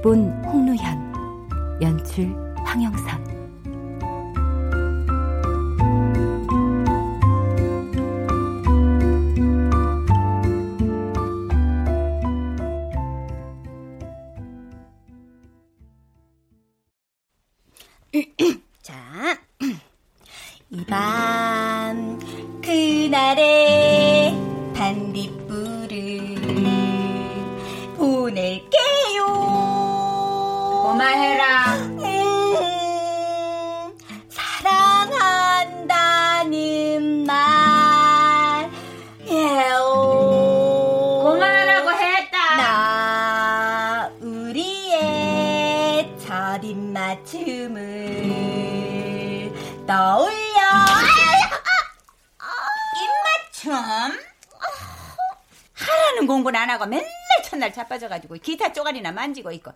극본 가지고 기타 쪼가리나 만지고 있고.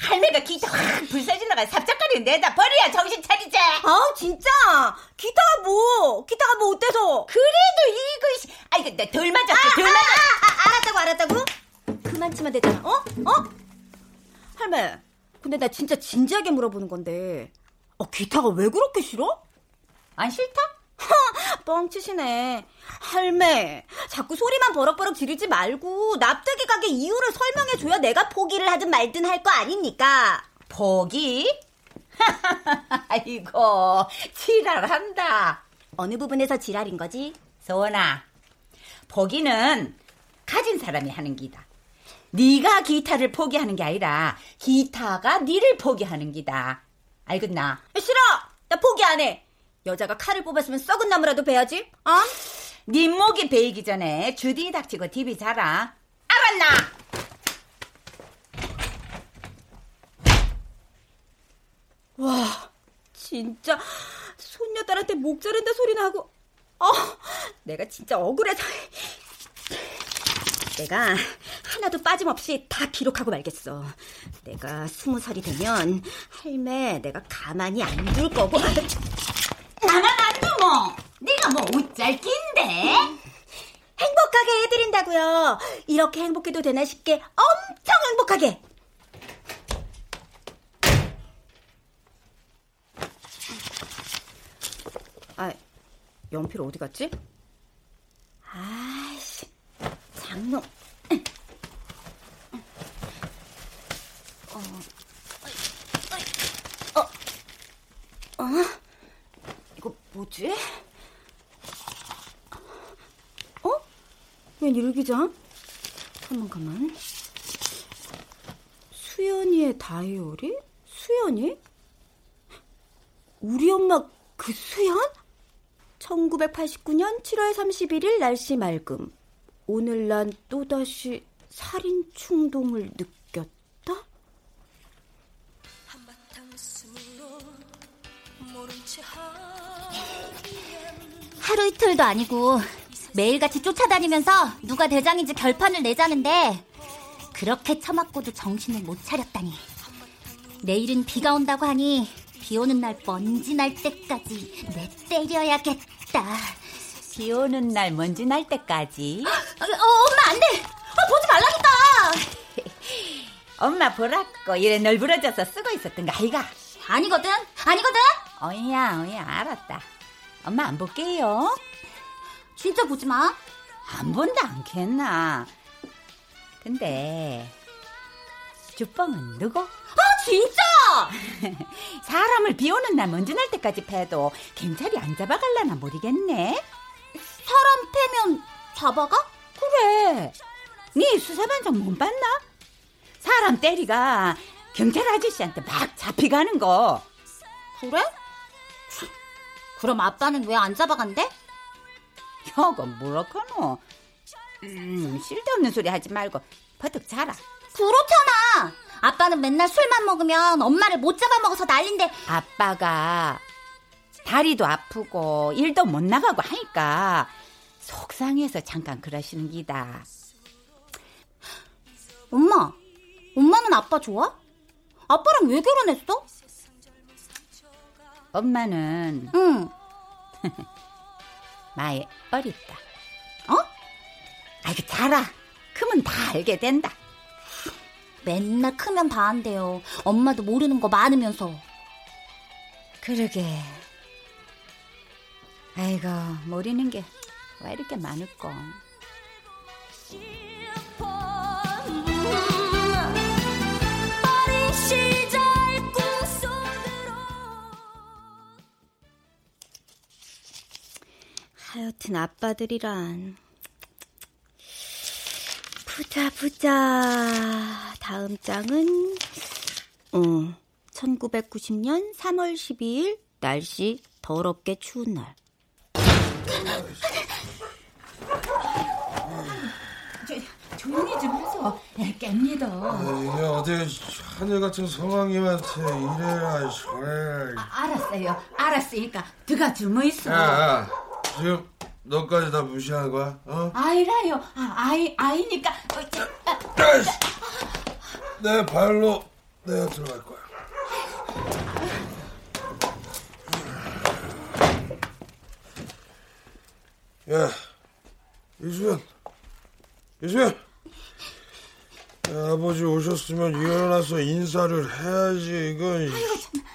할매가 기타 확 불사질러가 삽작거리는 내다 버려야 정신 차리지. 아 진짜 기타가 뭐 기타가 뭐 어때서? 그래도 이거 아 이거 내덜 맞았어 아, 덜 맞았어. 아, 아, 아, 알았다고 알았다고? 그만 치면 되잖아. 어? 어? 할매. 근데 나 진짜 진지하게 물어보는 건데. 어 기타가 왜 그렇게 싫어? 안 싫다? 뻥치시네. 할매, 자꾸 소리만 버럭버럭 지르지 말고 납득이 가게 이유를 설명해줘야 내가 포기를 하든 말든 할 거 아닙니까? 포기? 아이고, 지랄한다. 어느 부분에서 지랄인 거지? 소원아, 포기는 가진 사람이 하는 기다. 네가 기타를 포기하는 게 아니라 기타가 네를 포기하는 기다. 알겠나? 싫어! 나 포기 안 해! 여자가 칼을 뽑았으면 썩은 나무라도 베야지. 어? 네 목이 베이기 전에 주디 닥치고 디비 자라. 알았나? 와, 진짜 손녀딸한테 목 자른다 소리 나고. 어, 내가 진짜 억울해서. 내가 하나도 빠짐없이 다 기록하고 말겠어. 내가 스무 살이 되면 할매 내가 가만히 안 둘 거고. 나만 안도 뭐. 네가 뭐 옷잘낀데? 행복하게 해드린다고요. 이렇게 행복해도 되나 싶게 엄청 행복하게. 아, 연필 어디 갔지? 아이씨, 장롱. 어, 어, 어, 어? 뭐지? 어? 웬 일기장? 가만 가만. 수연이의 다이어리? 수연이? 우리 엄마 그 수연? 1989년 7월 31일 날씨 맑음. 오늘 난 또다시 살인 충동을 느꼈 하루 이틀도 아니고 매일같이 쫓아다니면서 누가 대장인지 결판을 내자는데 그렇게 처맞고도 정신을 못 차렸다니. 내일은 비가 온다고 하니 비 오는 날 먼지 날 때까지 내 때려야겠다. 비 오는 날 먼지 날 때까지? 어, 엄마 안 돼! 어, 보지 말라니까! 엄마 보라고 이래 널브러져서 쓰고 있었던 거 아이가? 아니거든? 아니거든? 어이야 어이야 알았다. 엄마 안 볼게요. 진짜 보지 마. 안 본다 않겠나. 근데 주뻥은 누구? 아 진짜! 사람을 비 오는 날 먼지 날 때까지 패도 경찰이 안 잡아갈라나 모르겠네. 사람 패면 잡아가? 그래. 네 수사반장 못 봤나? 사람 때리가 경찰 아저씨한테 막 잡히가는 거. 그래? 그럼 아빠는 왜 안 잡아간대? 혀가 뭐라카노? 음, 쓸데없는 소리 하지 말고 버뜩 자라. 그렇잖아. 아빠는 맨날 술만 먹으면 엄마를 못 잡아먹어서 난린데. 아빠가 다리도 아프고 일도 못 나가고 하니까 속상해서 잠깐 그러시는 기다. 엄마, 엄마는 아빠 좋아? 아빠랑 왜 결혼했어? 엄마는 응. 많이 어렸다. 어? 아이고 자라. 크면 다 알게 된다. 맨날 크면 다 한대요. 엄마도 모르는 거 많으면서. 그러게. 아이고 모르는 게 왜 이렇게 많을까? 하여튼 아빠들이란 보자 보자 다음 장은 어 1990년 3월 12일 날씨 더럽게 추운 날 조용히 좀 해서 깹니다. 이게 어디 하늘 같은 성황님한테 이래라 저래라. 아, 알았어요. 알았으니까 들어가 주무 있어. 야, 야, 지금 너까지 다 무시하는 거야? 어? 아이라요. 아, 아이 아이니까. 어, 저, 아, 내 발로 내가 들어갈 거야. 야, 이수연, 이수연. 야, 아버지 오셨으면 일어나서 인사를 해야지. 이건 자는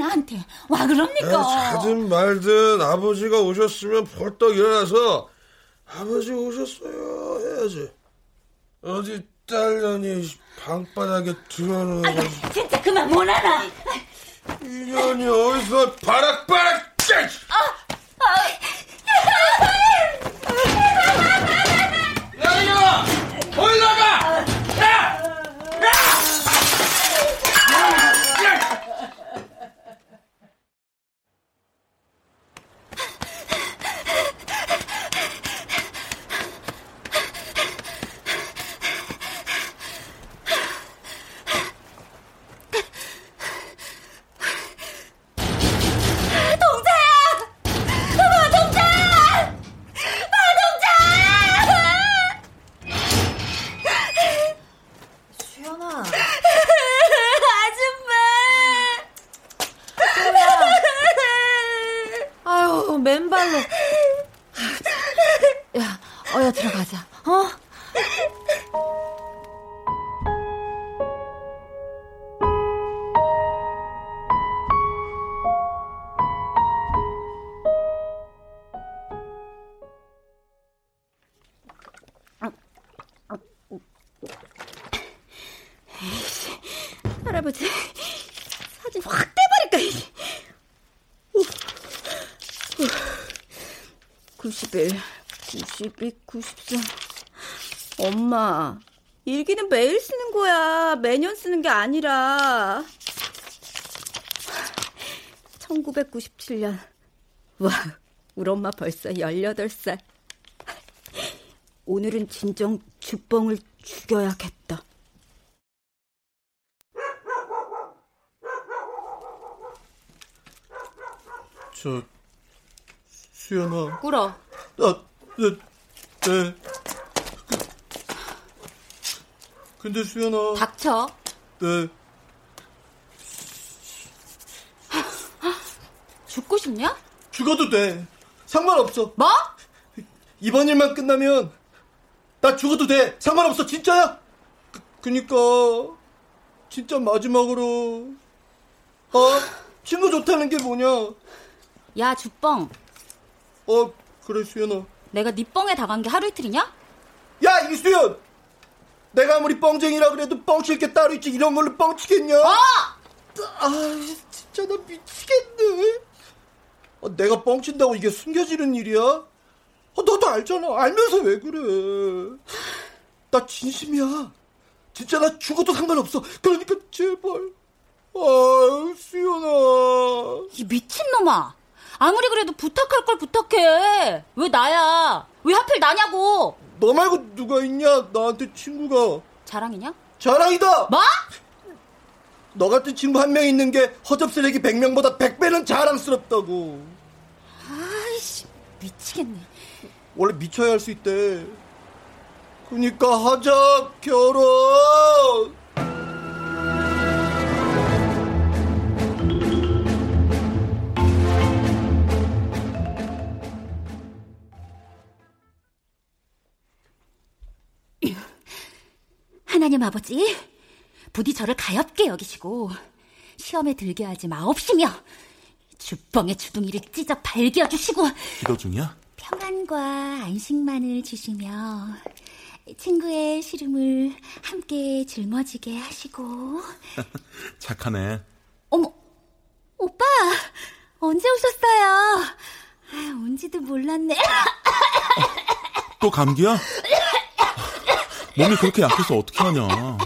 나한테 와 그럽니까? 야, 자든 말든 아버지가 오셨으면 벌떡 일어나서 아버지 오셨어요 해야지. 어디 딸년이 방바닥에 들어오는 아이고, 거 진짜 그만 못하나. 이년이 어디서 바락바락 짜! 야 이거 올라가! 야! 야! 야! 수연아 아유 맨발로 야 어여 들어가자 어? 일기는 매일 쓰는 거야. 매년 쓰는 게 아니라. 1997년. 와 우리 엄마 벌써 18살. 오늘은 진정 주뻥을 죽여야겠다. 저 수연아. 꿀어. 아, 네, 네. 근데 수연아. 닥쳐. 네. 죽고 싶냐? 죽어도 돼. 상관없어. 뭐? 이번 일만 끝나면 나 죽어도 돼. 상관없어. 진짜야. 그, 그니까 진짜 마지막으로. 어? 친구 좋다는 게 뭐냐? 야 주뻥. 어 그래 수연아. 내가 네 뻥에 당한 게 하루 이틀이냐? 야 이수연 내가 아무리 뻥쟁이라 그래도 뻥칠 게 따로 있지 이런 걸로 뻥치겠냐? 어! 아 진짜 나 미치겠네. 아, 내가 뻥친다고 이게 숨겨지는 일이야? 아, 너도 알잖아. 알면서 왜 그래? 나 진심이야. 진짜 나 죽어도 상관없어. 그러니까 제발. 아 수연아. 이 미친놈아. 아무리 그래도 부탁할 걸 부탁해. 왜 나야? 왜 하필 나냐고 너 말고 누가 있냐 나한테 친구가 자랑이냐? 자랑이다 뭐? 너 같은 친구 한 명 있는 게 허접 쓰레기 100명보다 100배는 자랑스럽다고. 아이씨 미치겠네 원래 미쳐야 할 수 있대. 그니까 하자, 결혼! 하나님 아버지, 부디 저를 가엽게 여기시고 시험에 들게 하지 마옵시며 주뻥의 주둥이를 찢어 발겨 주시고 기도 중이야? 평안과 안식만을 주시며 친구의 시름을 함께 짊어지게 하시고 착하네. 어머, 오빠 언제 오셨어요? 아, 온지도 몰랐네. 또 감기야? 몸이 그렇게 약해서 어떻게 하냐?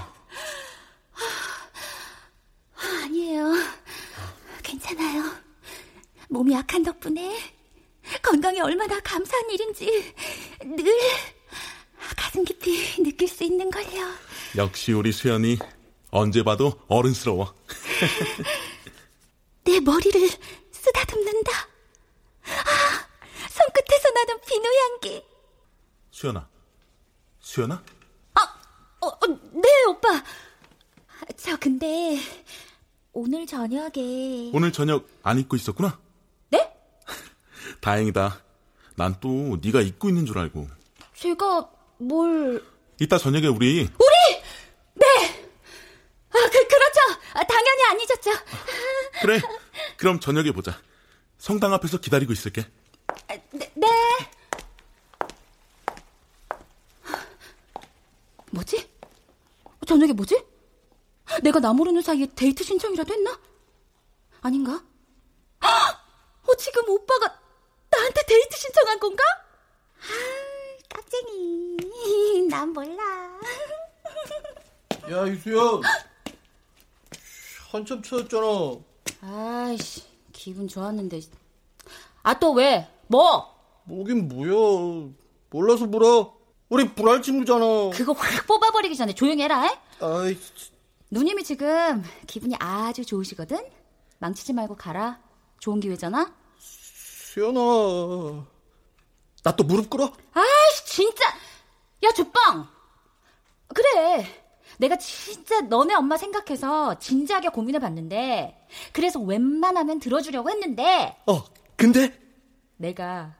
아니에요. 괜찮아요. 몸이 약한 덕분에 건강이 얼마나 감사한 일인지 늘 가슴 깊이 느낄 수 있는 걸요. 역시 우리 수연이 언제 봐도 어른스러워. 내 머리를 쓰다듬는다. 아, 손끝에서 나는 비누 향기. 수연아, 수연아? 아, 어, 어, 네, 오빠. 저 근데 오늘 저녁에 오늘 저녁 안 입고 있었구나? 네? 다행이다. 난 또 네가 입고 있는 줄 알고. 제가 뭘 이따 저녁에 우리 우리 네. 아, 그 그렇죠. 아, 당연히 안 잊었죠. 그래. 그럼 저녁에 보자. 성당 앞에서 기다리고 있을게. 아, 네. 네. 뭐지? 저녁에 뭐지? 내가 나 모르는 사이에 데이트 신청이라도 했나? 아닌가? 어, 지금 오빠가 나한테 데이트 신청한 건가? 아, 깍쟁이. 난 몰라. 야, 이수연. 한참 찾았잖아. 아이씨, 기분 좋았는데. 아, 또 왜? 뭐? 뭐긴 뭐야. 몰라서 물어. 우리 불알 친구잖아. 그거 확 뽑아버리기 전에 조용히 해라, 에? 아이, 누님이 지금 기분이 아주 좋으시거든? 망치지 말고 가라. 좋은 기회잖아? 수연아. 나 또 무릎 꿇어? 아이씨, 진짜! 야, 주빵! 그래. 내가 진짜 너네 엄마 생각해서 진지하게 고민해 봤는데, 그래서 웬만하면 들어주려고 했는데, 어, 근데? 내가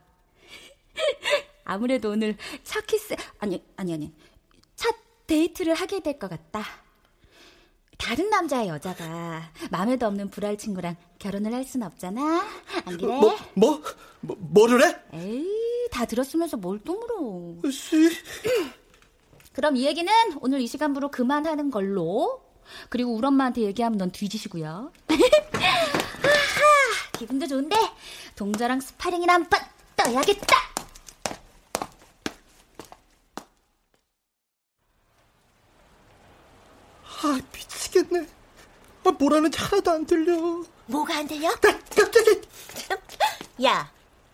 아무래도 오늘 첫 키스 아니 아니 아니 첫 데이트를 하게 될 것 같다. 다른 남자의 여자가 마음에도 없는 불알 친구랑 결혼을 할 순 없잖아. 안 그래? 뭐, 뭐? 뭐 뭐를 해? 에이 다 들었으면서 뭘 또 물어? 씨. 그럼 이 얘기는 오늘 이 시간부로 그만하는 걸로. 그리고 우리 엄마한테 얘기하면 넌 뒤지시고요. 기분도 좋은데 동저랑 스파링이나 한판 떠야겠다. 아, 미치겠네. 아, 뭐라는지 하나도 안 들려. 뭐가 안 들려? 아, 깜짝이야. 야,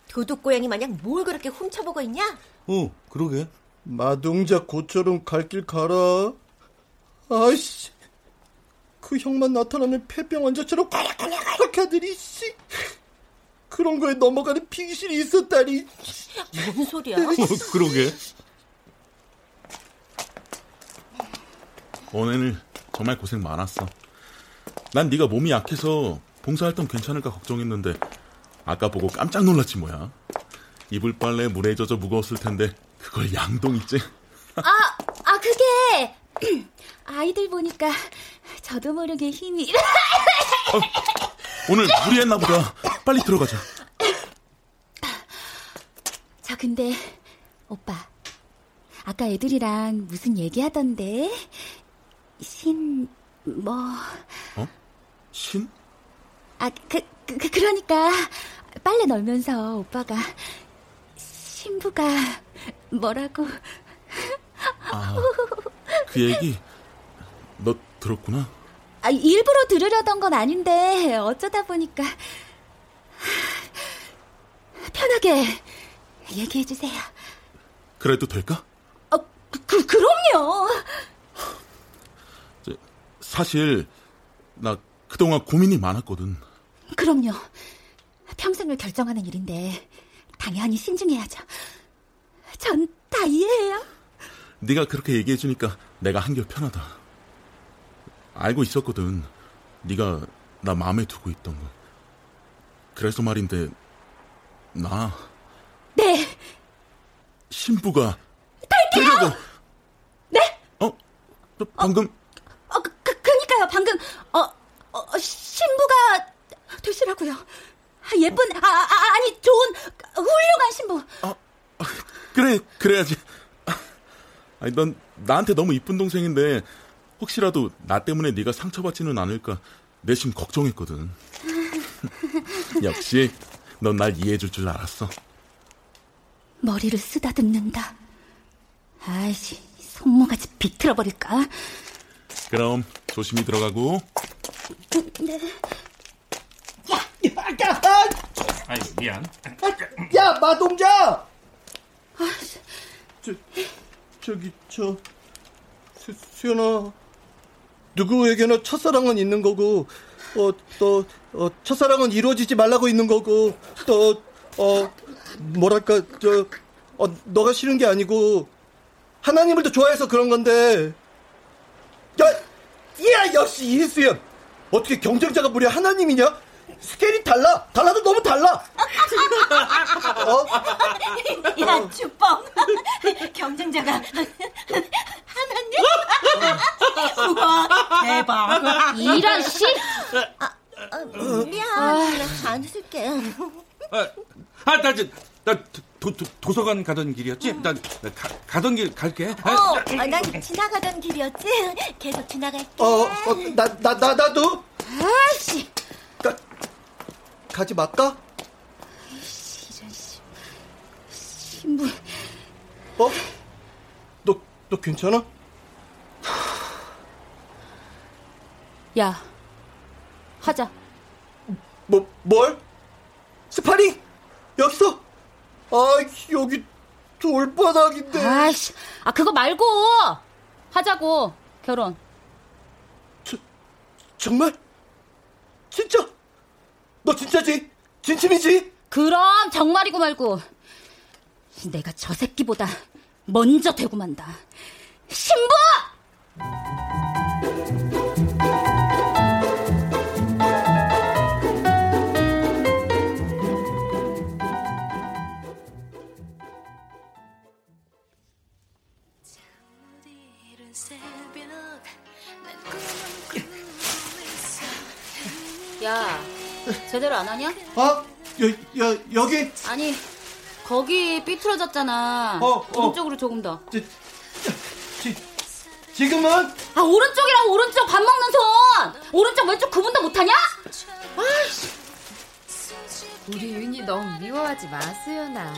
도둑 고양이 마냥 뭘 그렇게 훔쳐보고 있냐? 어, 그러게. 마둥자 고처럼 갈 길 가라. 아이씨. 그 형만 나타나면 폐병 환자처럼 꽈락꽈락 하더니, 씨. 그런 거에 넘어가는 빙실이 있었다니. 뭔 소리야? 어, 그러게. 오늘 정말 고생 많았어. 난 네가 몸이 약해서 봉사활동 괜찮을까 걱정했는데 아까 보고 깜짝 놀랐지 뭐야. 이불 빨래 물에 젖어 무거웠을 텐데 그걸 양동이째. 아, 아 그게 아이들 보니까 저도 모르게 힘이 오늘 무리했나 보다. 빨리 들어가자. 저 근데 오빠 아까 애들이랑 무슨 얘기하던데 신 뭐 어? 신? 아, 그, 그, 그, 그러니까, 빨래 널면서 오빠가, 신부가, 뭐라고. 아, 그 얘기 너 들었구나. 아, 일부러 들으려던 건 아닌데, 어쩌다 보니까. 편하게 얘기해 주세요. 그래도 될까? 어, 그, 그, 그럼요! 저, 사실 나 그동안 고민이 많았거든. 그럼요. 평생을 결정하는 일인데, 당연히 신중해야죠. 전 다 이해해요. 네가 그렇게 얘기해 주니까 내가 한결 편하다. 알고 있었거든. 네가 나 마음에 두고 있던 거. 그래서 말인데 나 네, 신부가 되려고. 네? 어? 방금 어, 그, 그, 그니까요. 방금 어, 어 신부가 되시라고요. 아, 예쁜 아, 아, 아 아니 좋은 훌륭한 신부. 아, 아 그래 그래야지. 아니 넌 나한테 너무 이쁜 동생인데 혹시라도 나 때문에 네가 상처받지는 않을까 내심 걱정했거든. 역시 넌 날 이해해줄 줄 알았어. 머리를 쓰다듬는다. 아이씨, 손모가지 비틀어버릴까? 그럼 조심히 들어가고. 네. 야, 야, 야! 아이 미안. 야, 마동자! 저, 저기, 저, 수, 수연아. 누구에게나 첫사랑은 있는 거고, 어, 또, 어, 첫사랑은 이루어지지 말라고 있는 거고, 또, 어, 뭐랄까, 저, 어, 너가 싫은 게 아니고, 하나님을 더 좋아해서 그런 건데, 야, 야, 역시 이수연! 어떻게 경쟁자가 무려 하나님이냐? 스케일이 달라! 달라도 너무 달라! 어? 야, 주뻥! 경쟁자가 하나님? 우와, 대박! 이런 씨! 아, 아, 미안. 안 쓸게. 아, 아, 나, 저, 나 도, 도, 도 서관 가던 길이었지? 나, 나 가, 가던 길 갈게. 어, 어, 난 지나가던 길이었지? 계속 지나갈게. 어, 어, 나, 나, 나, 나도? 아씨! 가, 가지 말까? 이런 씨. 신부. 어? 너, 너 괜찮아? 야, 하자. 뭐, 뭘? 스파링? 여기서? 아, 여기 돌바닥인데. 아이씨, 아, 그거 말고! 하자고, 결혼. 저, 정말? 진짜? 너 진짜지? 진심이지? 그럼 정말이고 말고. 내가 저 새끼보다 먼저 되고 만다. 신부! 야, 제대로 안 하냐? 아, 여, 여, 여기? 아니, 거기 삐뚤어졌잖아. 어, 어. 오른쪽으로 조금 더. 지, 지, 지금은? 아, 오른쪽이랑 오른쪽 밥 먹는 손! 오른쪽, 왼쪽 구분도 못하냐? 아이씨. 우리 윤이 너무 미워하지 마, 수연아.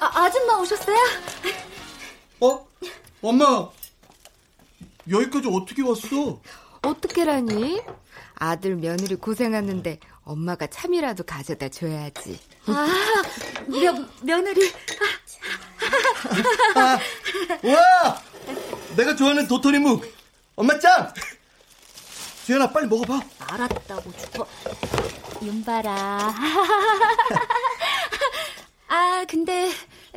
아, 아줌마 오셨어요? 어? 엄마, 여기까지 어떻게 왔어? 어떻게라니? 아들 며느리 고생하는데 엄마가 참이라도 가져다 줘야지. 아, 며, 며느리. 아, 와! 내가 좋아하는 도토리묵. 엄마 짱! 수연아, 빨리 먹어봐. 알았다고, 주터. 윤봐라. 아, 근데,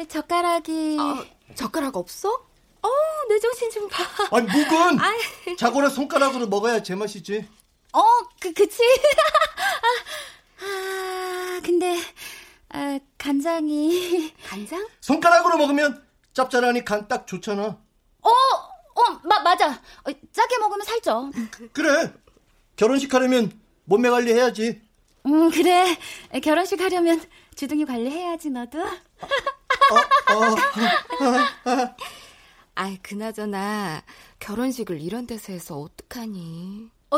젓가락이. 어, 젓가락 없어? 어, 내 정신 좀 봐. 아니, 묵은 자고나 손가락으로 먹어야 제맛이지. 어, 그, 그치. 아, 아, 근데, 아, 간장이. 간장? 손가락으로 먹으면 짭짤하니 간 딱 좋잖아. 어, 어, 마, 맞아. 어, 짜게 먹으면 살쪄. 그래. 결혼식 하려면 몸매 관리해야지. 음, 그래. 결혼식 하려면 주둥이 관리해야지, 너도. 어, 어, 아이, 그나저나, 결혼식을 이런 데서 해서 어떡하니? 어,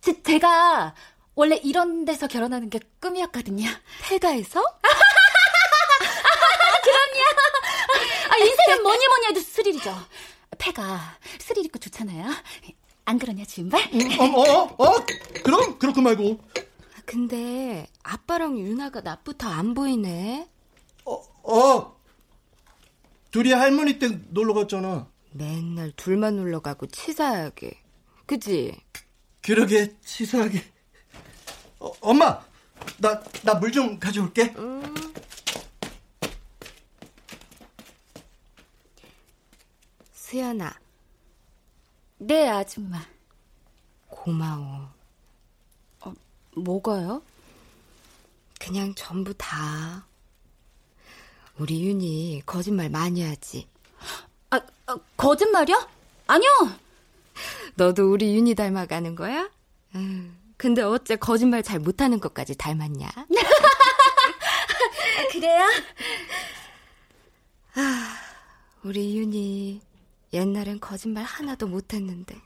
제, 제가 원래 이런 데서 결혼하는 게 꿈이었거든요. 폐가에서? 그럼요. 아, 인생은 뭐니 뭐니 해도 스릴이죠. 폐가 스릴 있고 좋잖아요. 안 그러냐, 지은발? 어, 어, 어? 그럼, 그렇고 말고. 근데 아빠랑 유나가 낮부터 안 보이네. 어, 어. 둘이 할머니 댁 놀러 갔잖아. 맨날 둘만 놀러 가고 치사하게. 그지? 그러게, 치사하게. 어, 엄마! 나, 나 물 좀 가져올게. 음. 수연아, 네, 아줌마. 고마워. 어, 뭐가요? 그냥 전부 다. 우리 윤이 거짓말 많이 하지. 아, 아 거짓말이야? 아니요. 너도 우리 윤희 닮아가는 거야? 음, 근데 어째 거짓말 잘 못하는 것까지 닮았냐? 그래요? 아, 우리 윤희 옛날엔 거짓말 하나도 못했는데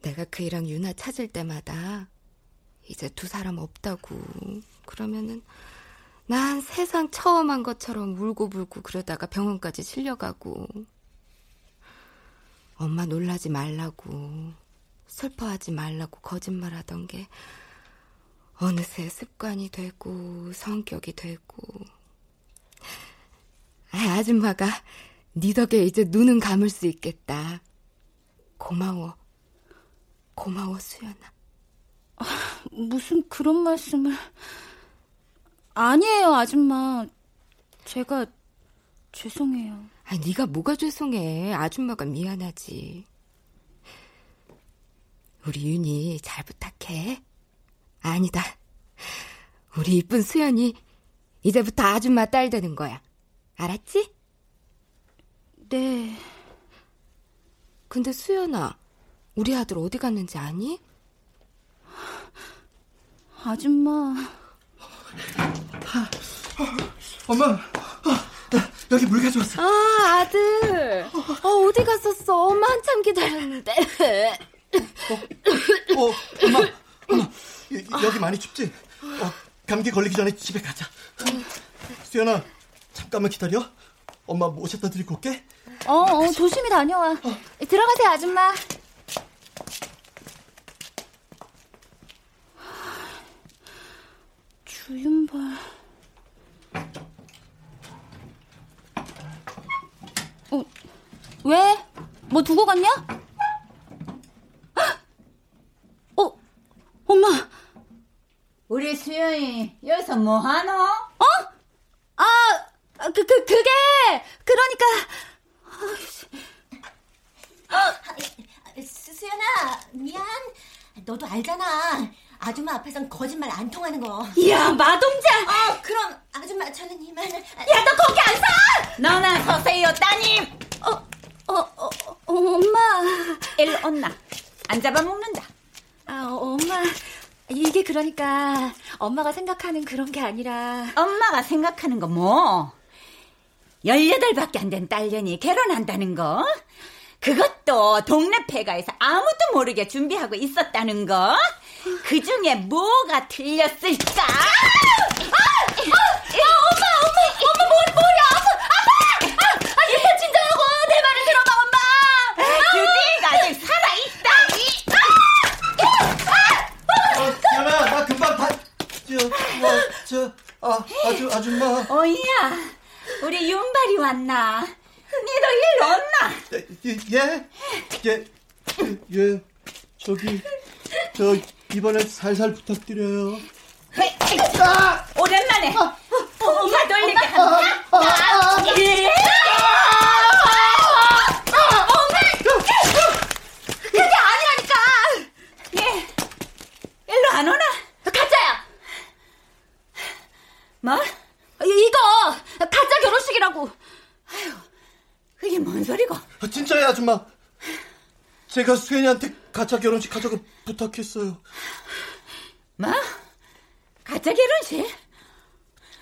내가 그이랑 윤아 찾을 때마다 이제 두 사람 없다고 그러면은 난 세상 처음 한 것처럼 울고불고 그러다가 병원까지 실려가고 엄마 놀라지 말라고 슬퍼하지 말라고 거짓말하던 게 어느새 습관이 되고 성격이 되고 아, 아줌마가 네 덕에 이제 눈은 감을 수 있겠다. 고마워. 고마워 수연아. 아, 무슨 그런 말씀을 아니에요 아줌마. 제가 죄송해요. 아, 네가 뭐가 죄송해. 아줌마가 미안하지. 우리 윤이 잘 부탁해. 아니다. 우리 이쁜 수연이 이제부터 아줌마 딸 되는 거야. 알았지? 네. 근데 수연아, 우리 아들 어디 갔는지 아니? 아줌마. 엄마, 여기 물 가져왔어. 아, 아들. 어, 어디 갔었어? 엄마 한참 기다렸는데. 어, 어 엄마, 엄마, 여 기 많이 춥지? 어, 감기 걸리기 전에 집에 가자. 수연아, 잠깐만 기다려. 엄마 모셔다 드리고 올게. 어, 어 조심히 다녀와. 어. 들어가세요, 아줌마. 주윤발. 왜? 뭐 두고 갔냐? 어, 엄마. 우리 수영이 여기서 뭐 하노? 어? 아, 그, 그, 그게, 그러니까. 수연아, 미안. 너도 알잖아. 아줌마 앞에선 거짓말 안 통하는 거. 야, 마동자! 어, 그럼 아줌마 저는 이만. 야, 너 거기 안 서! 너나 서세요, 따님! 어, 어, 어, 어 엄마. 일로 온나. 안 잡아먹는다. 아, 엄마. 이게 그러니까 엄마가 생각하는 그런 게 아니라. 엄마가 생각하는 거 뭐? 18밖에 안 된 딸년이 결혼한다는 거? 그것도 동네 폐가에서 아무도 모르게 준비하고 있었다는 거? 그 중에 뭐가 틀렸을까? 아! 아! 아! 엄마, 엄마, 엄마, 머리, 머리 아파! 아파! 아! 아, 일단 진정하고 내 말을 들어봐, 엄마! 규디가 아직 살아있다! 어, 연아, 나 금방 다, 저, 뭐, 저, 아, 아주, 아줌마. 어이야, 우리 윤발이 왔나? 니도 일 없나? 예, 예, 예, 예, 저기, 저, 이번에 살살 부탁드려요. 아! 오랜만에 아, 아, 엄마 돌리게 한다. 아, 아, 예. 엄마, 그게 아니라니까. 예, 일로 안 오나? 가짜야. 뭐? 이거 가짜 결혼식이라고. 아유, 그게 뭔 소리고? 진짜야 아줌마. 제가 수현이한테 가짜 결혼식 하자고 부탁했어요. 뭐? 가짜 결혼식?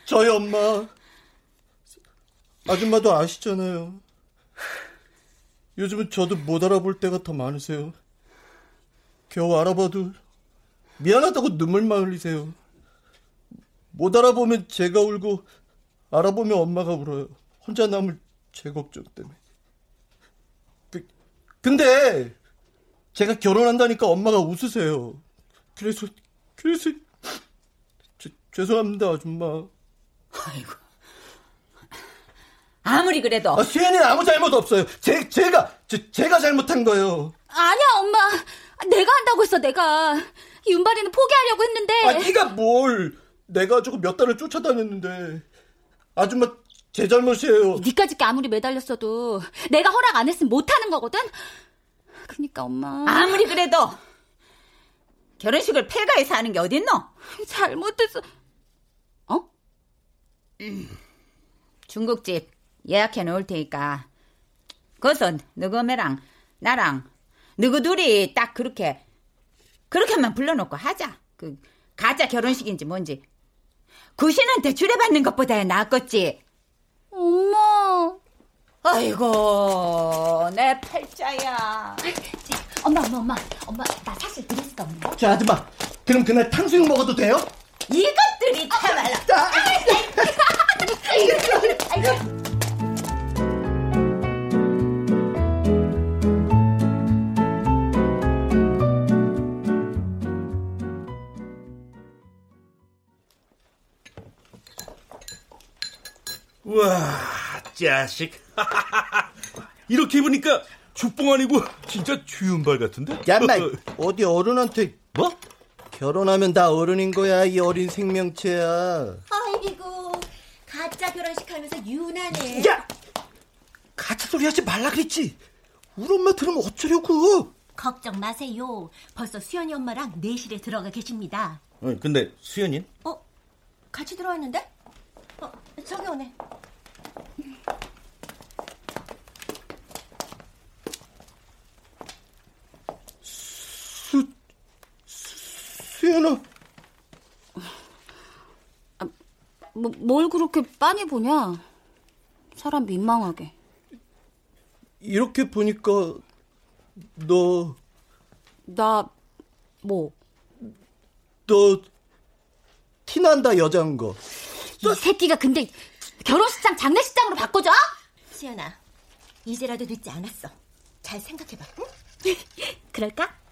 저희 엄마. 아줌마도 아시잖아요. 요즘은 저도 못 알아볼 때가 더 많으세요. 겨우 알아봐도 미안하다고 눈물만 흘리세요. 못 알아보면 제가 울고 알아보면 엄마가 울어요. 혼자 남을 제 걱정 때문에. 그, 근데 제가 결혼한다니까 엄마가 웃으세요. 그래서 그래서 제, 죄송합니다 아줌마. 아이고. 아무리 그래도 아, 수현이는 아무 잘못 없어요. 제, 제가 제, 제가 잘못한 거예요. 아니야 엄마. 내가 한다고 했어 내가. 윤발이는 포기하려고 했는데. 아 네가 뭘? 내가 조금 몇 달을 쫓아다녔는데 아줌마 제 잘못이에요. 니까짓게 아무리 매달렸어도 내가 허락 안 했으면 못하는 거거든. 그니까 엄마. 아무리 그래도 결혼식을 폐가에서 하는 게 어딨노? 잘못했어. 어? 음, 중국집 예약해 놓을 테니까 그래서 너그 매랑 나랑 너그 둘이 딱 그렇게 그렇게만 불러놓고 하자. 그 가짜 결혼식인지 뭔지. 구신한테 주례받는 것보다 낫겠지. 엄마. 아이고 내 팔자야. 엄마 엄마 엄마 엄마 나 사실 드레스가 없는데. 저 아줌마, 그럼 그날 탕수육 먹어도 돼요? 이것들이 참말 라. 와, 자식. 이렇게 보니까 죽봉 아니고 진짜 주윤발 같은데? 야, 인마 어디 어른한테 뭐? 결혼하면 다 어른인 거야, 이 어린 생명체야. 아이고 가짜 결혼식 하면서 유난해. 야! 가짜 소리 하지 말라 그랬지. 우리 엄마 들으면 어쩌려고. 걱정 마세요. 벌써 수연이 엄마랑 내실에 들어가 계십니다. 어, 근데 수연인? 어? 같이 들어왔는데? 어, 저기 오네. 수, 수연아. 뭐, 뭘 그렇게 빤히 보냐? 사람 민망하게. 이렇게 보니까 너, 나 뭐? 너 티난다 여자인 거. 이 새끼가 근데 결혼식장 장례식장으로 바꿔줘? 수연아, 이제라도 늦지 않았어. 잘 생각해봐. 응? 그럴까?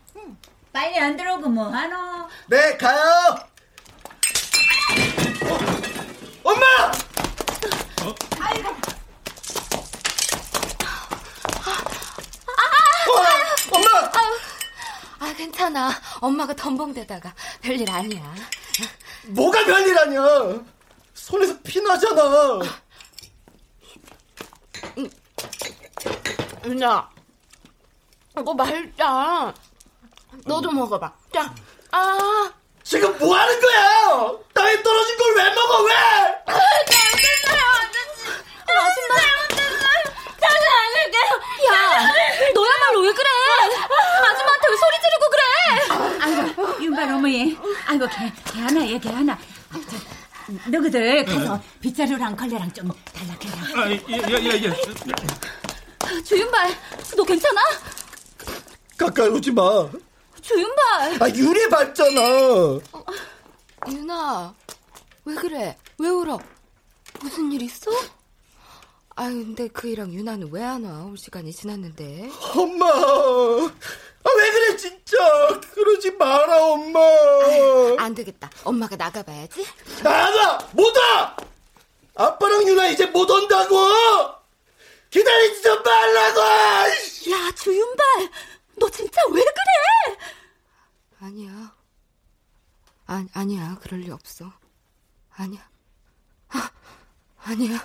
빨리 안 들어오고 뭐 하노? 네, 가요. 어, 엄마! 어, 엄마! 아, 괜찮아. 엄마가 덤벙대다가 별일 아니야. 뭐가 별일 아니야. 손에서 피 나잖아. 윤아, 이거 맛있다. 너도 먹어봐. 자, 아. 지금 뭐 하는 거야? 땅에 떨어진 걸 왜 먹어, 왜? 아줌마. 다시 안 할게요. 야, 너야말로 왜 그래? 아줌마한테 왜 소리 지르고 그래? 아이고 윤발 어머니. 아이고 개, 개 하나 얘개 하나. 아, 저, 너희들 가서 빗자루랑 걸레랑 좀 달라해라. 아, 야, 야, 야. 주윤발, 너 괜찮아? 가까이 오지 마. 주윤발. 아, 유리 밟잖아. 윤아, 왜 그래? 왜 울어? 무슨 일 있어? 아 근데 그이랑 윤아는 왜 안 와? 올 시간이 지났는데. 엄마. 아, 왜 그래, 진짜. 그러지 마라, 엄마. 안 되겠다. 엄마가 나가봐야지. 안 와! 못 와! 아빠랑 유나 이제 못 온다고! 기다리지 좀 말라고! 야, 주윤발, 너 진짜 왜 그래? 아니야. 아, 아니야. 그럴 리 없어. 아니야. 아, 아니야.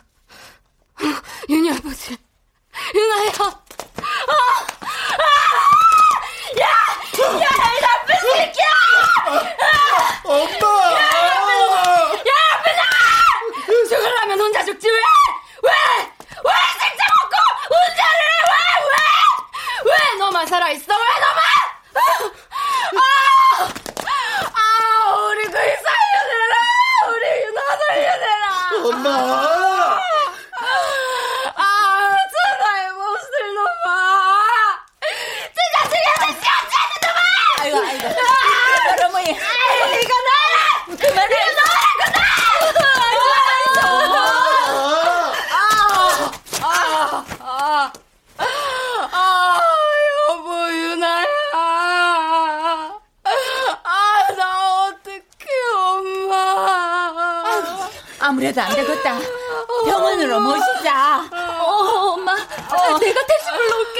아, 윤희 아버지. 윤아야. 엄마! 죽으려면 혼자 죽지 왜? 왜? 왜 생자 먹고 혼자를 해? 왜? 왜? 왜 너만 살아있어? 왜 너만? 아! 아, 우리 그이 살려내라! 우리 윤아 살려내라! 엄마! 아, 천하의 몹쓸 놈아! 진짜 죽여서 시원찮은 놈아! 아이고 아이고. 윤발 어머니. 이거 나라! 그만해! 이거 나라! 아, 아, 아, 여보, 유나야. 아, 나 어떡해, 엄마. 아무래도 안 되겠다. 병원으로 모시자. 어, 엄마, 내가 택시 불러올게.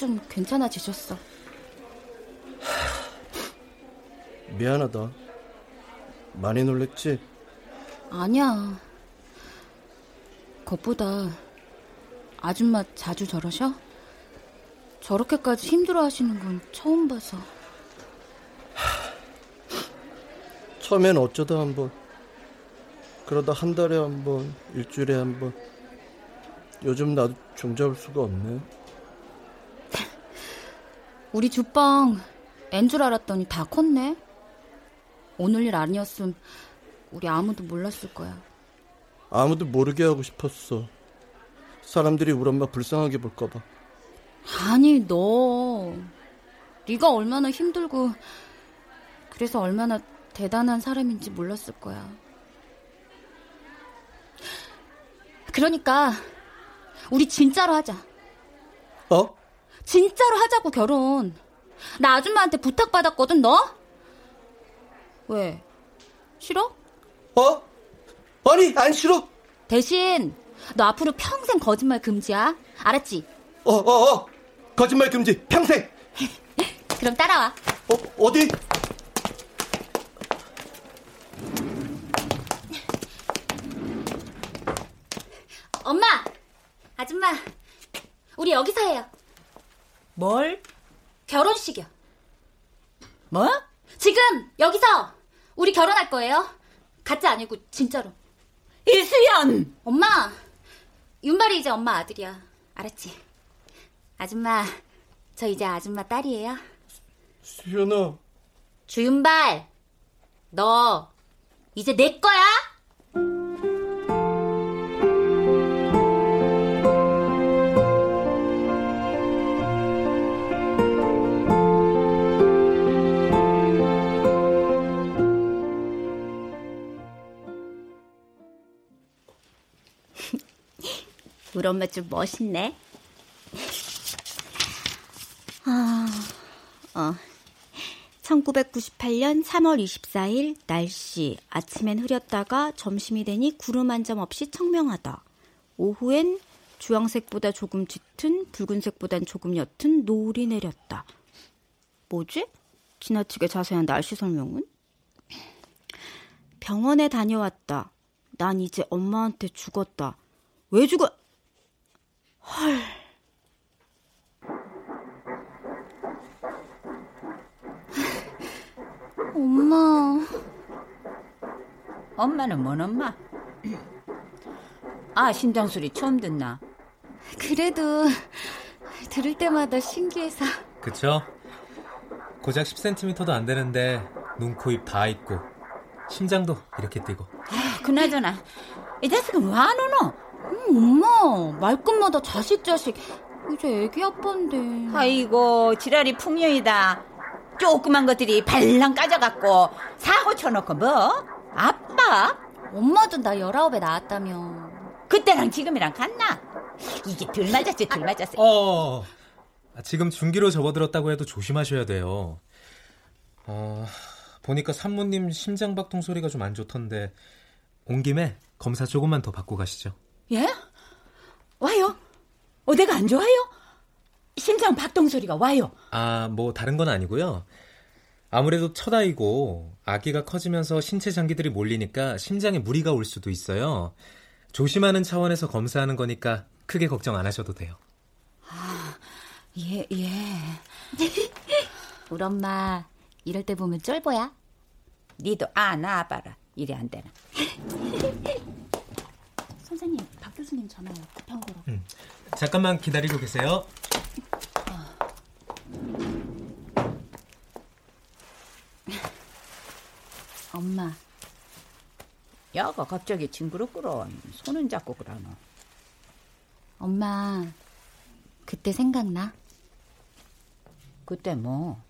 좀 괜찮아지셨어. 미안하다. 많이 놀랬지? 아니야. 그것보다 아줌마 자주 저러셔? 저렇게까지 힘들어 하시는 건 처음 봐서. 처음엔 어쩌다 한 번, 그러다 한 달에 한 번, 일주일에 한 번. 요즘 나도 종잡을 수가 없네. 우리 주방 엔줄 알았더니 다 컸네. 오늘 일 아니었음 우리 아무도 몰랐을 거야. 아무도 모르게 하고 싶었어. 사람들이 우리 엄마 불쌍하게 볼까 봐. 아니 너 네가 얼마나 힘들고 그래서 얼마나 대단한 사람인지 몰랐을 거야. 그러니까 우리 진짜로 하자. 어? 진짜로 하자고 결혼. 나 아줌마한테 부탁받았거든 너? 왜? 싫어? 어? 아니 안 싫어. 대신 너 앞으로 평생 거짓말 금지야. 알았지? 어, 어, 어. 거짓말 금지. 평생. 그럼 따라와. 어, 어디? 엄마! 아줌마! 우리 여기서 해요. 뭘? 결혼식이요. 뭐? 지금 여기서 우리 결혼할 거예요. 가짜 아니고 진짜로. 이수연! 엄마! 윤발이 이제 엄마 아들이야. 알았지? 아줌마, 저 이제 아줌마 딸이에요. 수연아. 주윤발, 너 이제 내 거야? 우리 엄마 좀 멋있네. 아, 어. 1998년 3월 24일 날씨 아침엔 흐렸다가 점심이 되니 구름 한 점 없이 청명하다. 오후엔 주황색보다 조금 짙은 붉은색보단 조금 옅은 노을이 내렸다. 뭐지? 지나치게 자세한 날씨 설명은? 병원에 다녀왔다. 난 이제 엄마한테 죽었다. 왜 죽어? 헐. 엄마. 엄마는 뭔 엄마? 아, 심장 소리 처음 듣나? 그래도 들을 때마다 신기해서. 그쵸? 고작 10cm도 안 되는데 눈, 코, 입 다 있고 심장도 이렇게 뛰고. 아, 그나저나 이 자식은 왜 안 오노? 음, 엄마 말끝마다 자식 자식 이제 애기 아빠인데. 아이고 지랄이 풍년이다. 조그만 것들이 발랑 까져갖고 사고 쳐놓고 뭐? 아빠? 엄마도 나 열아홉에 낳았다며. 그때랑 지금이랑 같나? 이게 덜 맞았지 덜 맞았어. 어, 지금 중기로 접어들었다고 해도 조심하셔야 돼요. 어, 보니까 산모님 심장박동 소리가 좀 안 좋던데 온 김에 검사 조금만 더 받고 가시죠. 예? 와요? 어디가 안 좋아요? 심장 박동 소리가 와요. 아, 뭐 다른 건 아니고요. 아무래도 첫 아이고 아기가 커지면서 신체 장기들이 몰리니까 심장에 무리가 올 수도 있어요. 조심하는 차원에서 검사하는 거니까 크게 걱정 안 하셔도 돼요. 아, 예, 예. 우리 엄마 이럴 때 보면 쫄보야. 니도 아 나와봐라. 이래 안 되나. 선생님, 박 교수님 전화요. 급한 거로. 음, 잠깐만 기다리고 계세요. 엄마. 야가 갑자기 징그럽구런. 손은 잡고 그러노. 엄마, 그때 생각나? 그때 뭐?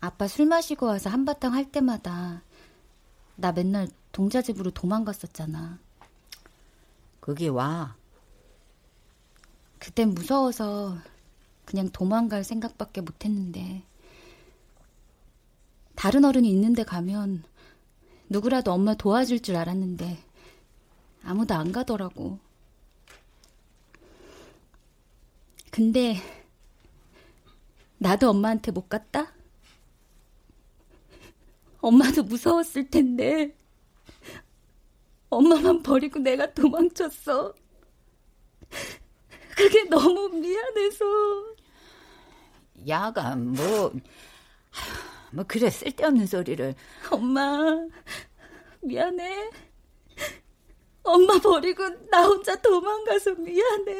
아빠 술 마시고 와서 한바탕 할 때마다 나 맨날 동자 집으로 도망갔었잖아. 그게 와. 그땐 무서워서 그냥 도망갈 생각밖에 못했는데 다른 어른이 있는데 가면 누구라도 엄마 도와줄 줄 알았는데 아무도 안 가더라고. 근데 나도 엄마한테 못 갔다? 엄마도 무서웠을 텐데. 엄마만 버리고 내가 도망쳤어. 그게 너무 미안해서. 야가 뭐, 뭐 그래 쓸데없는 소리를. 엄마, 미안해. 엄마 버리고 나 혼자 도망가서 미안해.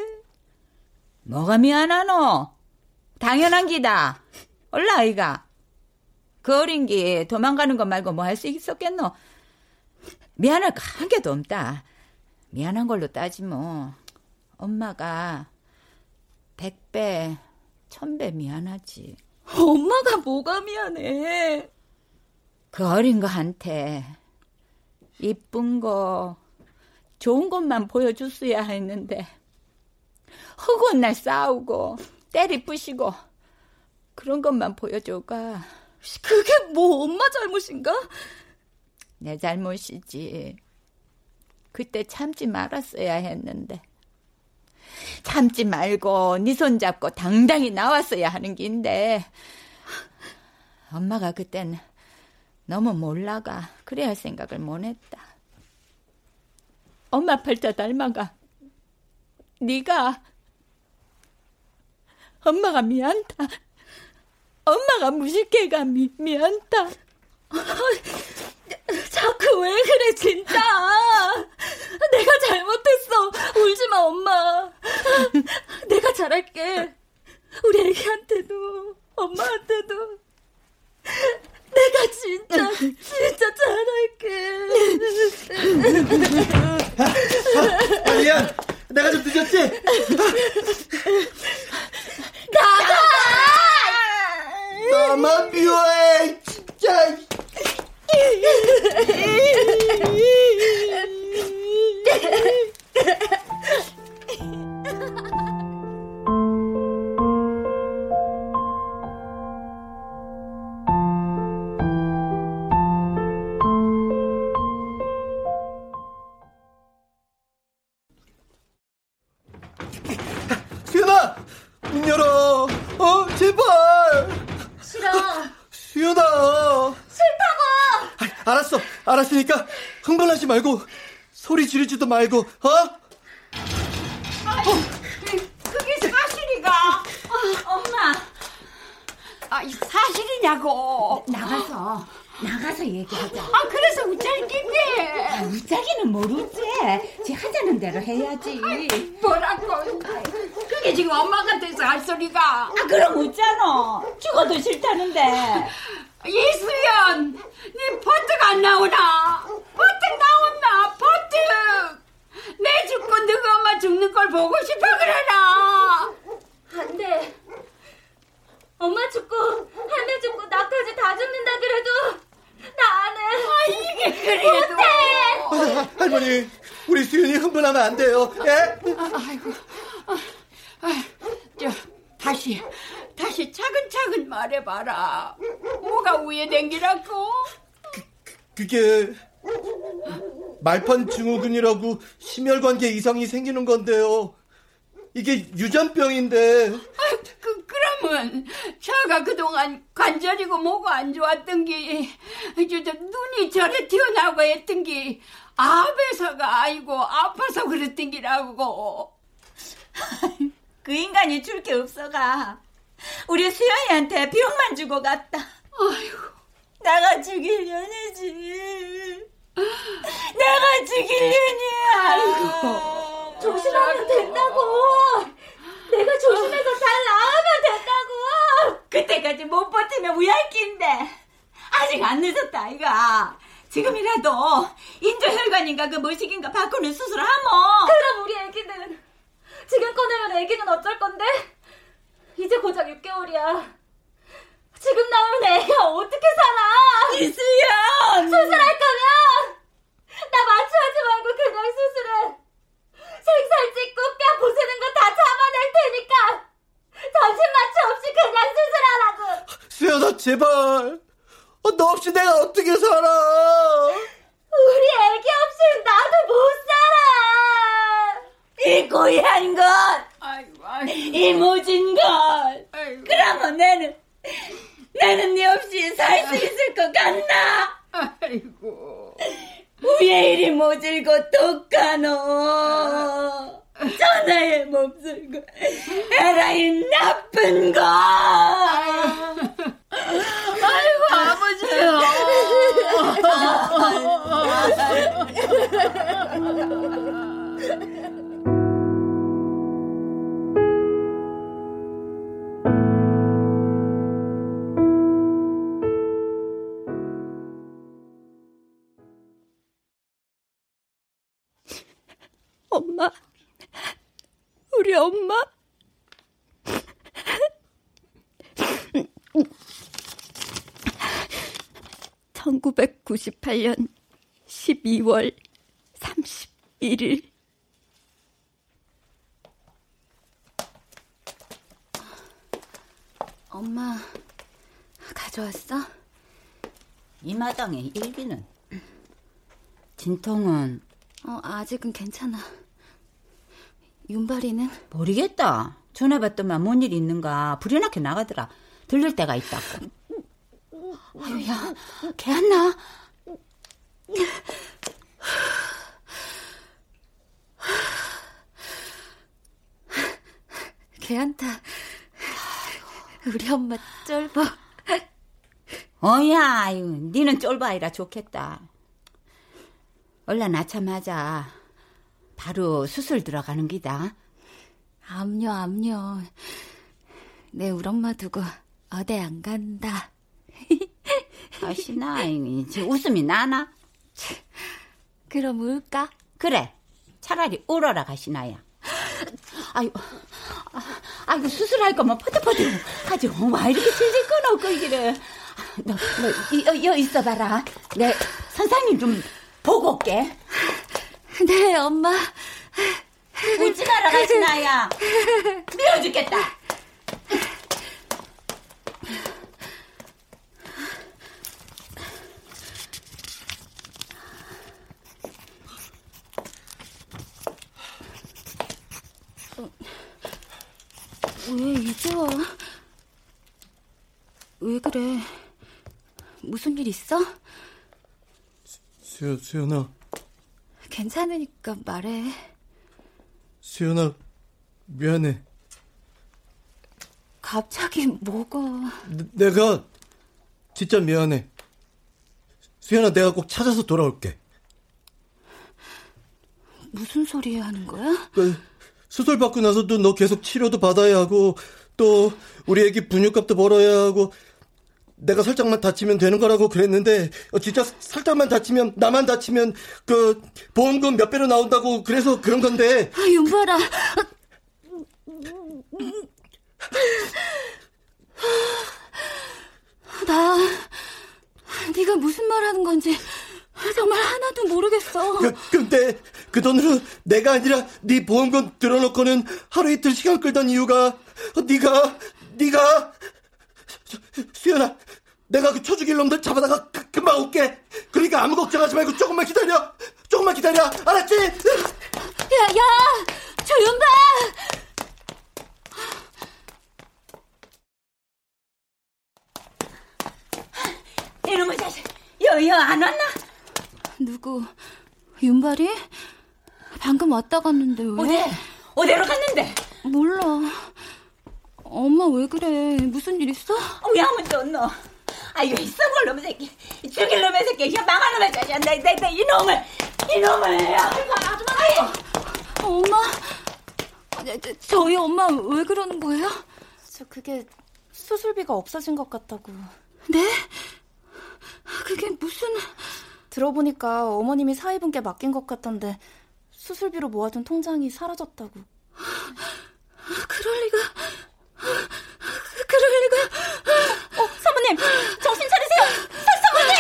뭐가 미안하노? 당연한 기다. 얼라 아이가. 그 어린 기 도망가는 것 말고 뭐 할 수 있었겠노? 미안할 거한 개도 없다. 미안한 걸로 따지 뭐. 엄마가 백배, 천배 미안하지. 엄마가 뭐가 미안해? 그 어린 거한테 이쁜 거, 좋은 것만 보여줬어야 했는데 허구한 날 싸우고 때리 부시고 그런 것만 보여줘가. 그게 뭐 엄마 잘못인가? 내 잘못이지. 그때 참지 말았어야 했는데. 참지 말고 네 손 잡고 당당히 나왔어야 하는 긴데 엄마가 그땐 너무 몰라가 그래야 할 생각을 못했다. 엄마 팔자 닮아가 네가 엄마가 미안다. 엄마가 무식해가 미, 미안다. 자꾸 왜 그래 진짜? 내가 잘못했어. 울지 마 엄마. 내가 잘할게. 우리 애기한테도 엄마한테도. 내가 진짜 진짜 잘할게. 아, 아, 미안. 내가 좀 늦었지? 말고 어? 아이, 그게 사실이가 어, 엄마 아, 사실이냐고 나가서 나가서 얘기하자. 아 그래서 우짤긴데 아, 우짜기는 모르지. 지 하자는 대로 해야지. 뭐라고 그게 지금 엄마 같아서 할 소리가 아 그럼 웃잖아. 죽어도 싫다는데. 이수연 네 버뜩 안 나오나 버뜩 나온나 버뜩 내 죽고 너가 엄마 죽는 걸 보고 싶어 그러나 안돼 엄마 죽고 할매 죽고 나까지 다 죽는다 그래도 나 안 해. 아 이게 그래도 못해. 아, 할머니 우리 수연이 흥분하면 안 돼요 예? 아, 아이고 아, 아, 저 다시 다시 차근차근 말해봐라. 뭐가 우회된기라고? 그게 말판 증후군이라고 심혈관계 이상이 생기는 건데요. 이게 유전병인데. 아, 그, 그러면 자가 그동안 관절이고 뭐고 안 좋았던 게 저, 저, 눈이 저래 튀어나오고 했던 게 아베서가 아니고 아파서 그랬던 기라고 그 인간이 줄 게 없어가. 우리 수연이한테 병만 주고 갔다. 아이고 내가 죽일 년이지. 내가 죽일 년이야. 아이고. 조심하면 된다고. 내가 조심해서 잘 나오면 된다고. 그때까지 못 버티면 우얄낀데. 아직 안 늦었다, 아이가. 지금이라도 인조혈관인가 그 뭐식인가 바꾸는 수술하모. 그럼 우리 애기는 지금 꺼내면 애기는 어쩔 건데? 이제 고작 6개월이야. 지금 나오면 애가 어떻게 살아? 이수연! 수술할 거면 나 마취하지 말고 그냥 수술해. 생살 찍고 뼈 부수는 거 다 잡아낼 테니까 전신 마취 없이 그냥 수술하라고. 수연아 제발 어, 너 없이 내가 어떻게 살아 우리 애기 없이 나도 못 살아. 이 고얀 것! 아이고, 아이고. 이 모진 것! 아이고. 그러면 내는, 내 나는 네 없이 살 수 있을 것 같나? 아이고. 위에 일이 모질고 독하노. 전화에 몹쓸고 에라이 나쁜 거. 아이고 아버지요. 엄마, 우리 엄마. 1998년 12월 31일. 엄마, 가져왔어? 이 마당에 일기는? 진통은? 어, 아직은 괜찮아. 윤발이는? 모르겠다. 전화 받더만 뭔 일 있는가 불이 나게 나가더라. 들릴 때가 있다고. 아유, 야, 개 안 나. 걔한테 우리 엄마 쫄보. 어야, 아유, 니는 쫄바이라 좋겠다. 얼라 낳자마자 바로 수술 들어가는 기다. 암요, 암요. 내 우리 엄마 두고 어디 안 간다. 아시나, 이제 웃음이 나나? 그럼 울까? 그래. 차라리 울어라 가시나야. 아유, 아이고 수술할 거면 퍼득퍼득 하지. 와 이렇게 질질 끊어 끌기를. 너, 너, 여, 여 있어봐라. 내 선생님 좀 보고 올게. 네, 엄마. 웃지 마라 가시나야. 미워 죽겠다. 왜 이제 와? 왜 그래? 무슨 일 있어? 수연, 수연아. 괜찮으니까 말해. 수연아, 미안해. 갑자기 뭐가? 내, 내가 진짜 미안해. 수연아, 내가 꼭 찾아서 돌아올게. 무슨 소리 하는 거야? 그, 수술 받고 나서도 너 계속 치료도 받아야 하고 또 우리 애기 분유값도 벌어야 하고 내가 살짝만 다치면 되는 거라고 그랬는데 어, 진짜 살짝만 다치면 나만 다치면 그 보험금 몇 배로 나온다고 그래서 그런 건데 아, 윤보라 나 네가 무슨 말 하는 건지 정말 하나도 모르겠어. 그, 근데 그 돈으로 내가 아니라 네 보험금 들어놓고는 하루 이틀 시간 끌던 이유가 어, 네가 네가 수연아 내가 그 쳐 죽일 놈들 잡아다가 그, 금방 올게. 그러니까 아무 걱정하지 말고 조금만 기다려. 조금만 기다려. 알았지? 야 야 조윤배. 이놈의 자식 여여 안 왔나? 누구? 윤발이? 방금 왔다 갔는데 왜? 어디? 어디로 갔는데? 몰라. 엄마 왜 그래? 무슨 일 있어? 왜 아무도 없노? 아이고 이 썩을 놈의 새끼 죽일 놈의 새끼 야 망할 놈의 자식야 내, 내, 내 이놈을 이놈을 아이고 아줌마 엄마 저희 엄마 왜 그러는 거예요? 저 그게 수술비가 없어진 것 같다고 네? 그게 무슨 들어보니까 어머님이 사위분께 맡긴 것 같던데 수술비로 모아둔 통장이 사라졌다고. 그럴 리가. 그럴 리가. 어, 사모님, 정신 차리세요. 사, 사모님,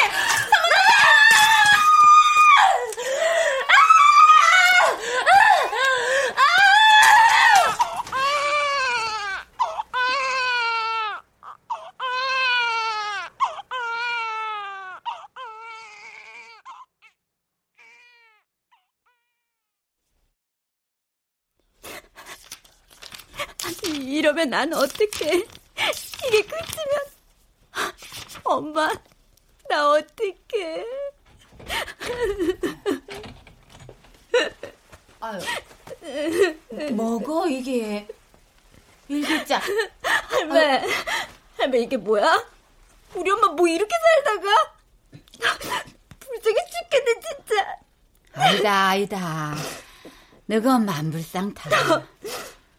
이러면 난 어떡해. 이게 끝이면. 엄마, 나 어떡해. 아유, 뭐고 이게? 일기장. 할매, 어. 할매 이게 뭐야? 우리 엄마 뭐 이렇게 살다가? 불쌍해 죽겠네 진짜. 아니다 아니다. 너가 엄마 안 불쌍타.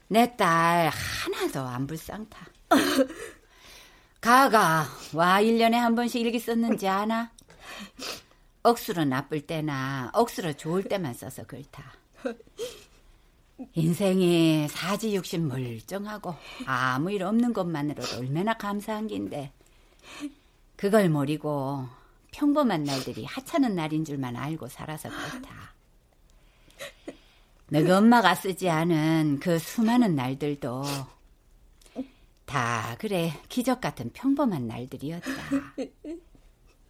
내 딸 하나도 안 불쌍타. 가가 와 1년에 한 번씩 일기 썼는지 아나? 억수로 나쁠 때나 억수로 좋을 때만 써서 그렇다. 인생이 사지육신 멀쩡하고 아무 일 없는 것만으로도 얼마나 감사한 긴데 그걸 모르고 평범한 날들이 하찮은 날인 줄만 알고 살아서 그렇다. 너가 엄마가 쓰지 않은 그 수많은 날들도 다 그래 기적 같은 평범한 날들이었다.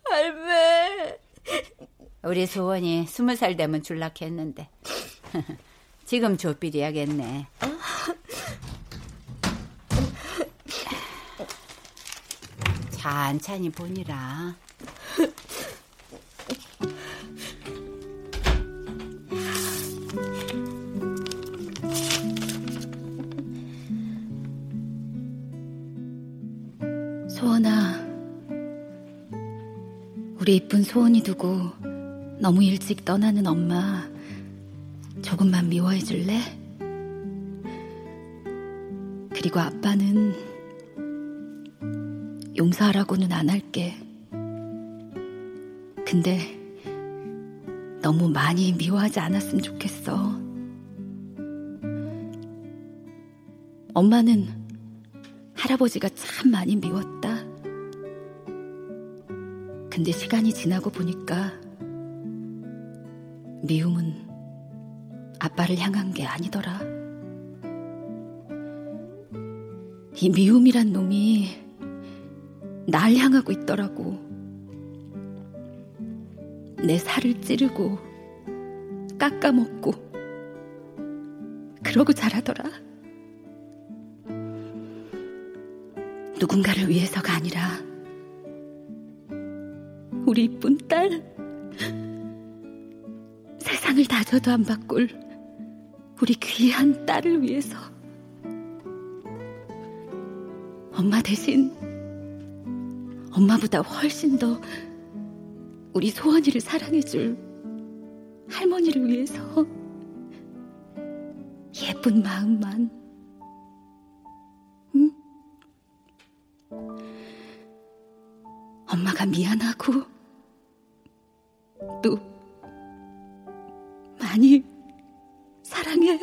할매. 우리 소원이 스무 살 되면 줄락했는데 지금 조필이야겠네. 찬찬히 보니라. 우리 이쁜 소원이 두고 너무 일찍 떠나는 엄마 조금만 미워해 줄래? 그리고 아빠는 용서하라고는 안 할게. 근데 너무 많이 미워하지 않았으면 좋겠어. 엄마는 할아버지가 참 많이 미웠다. 근데 시간이 지나고 보니까 미움은 아빠를 향한 게 아니더라. 이 미움이란 놈이 날 향하고 있더라고. 내 살을 찌르고 깎아먹고 그러고 자라더라. 누군가를 위해서가 아니라 우리 이쁜 딸. 세상을 다 줘도 안 바꿀 우리 귀한 딸을 위해서. 엄마 대신 엄마보다 훨씬 더 우리 소원이를 사랑해줄 할머니를 위해서 예쁜 마음만. 응? 엄마가 미안하고 또 많이 사랑해.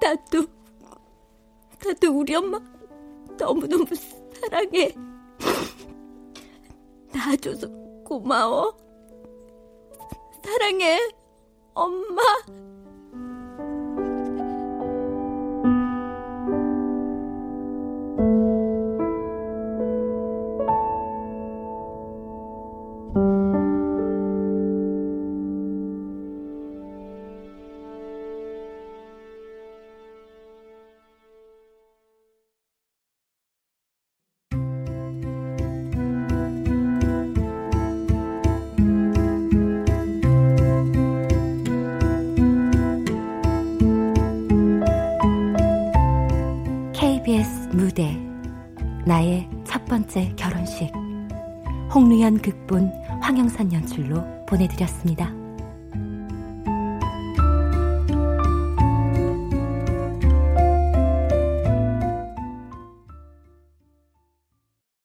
나도, 나도 우리 엄마 너무너무 사랑해. 낳아줘서 고마워. 사랑해, 엄마. 보내드렸습니다.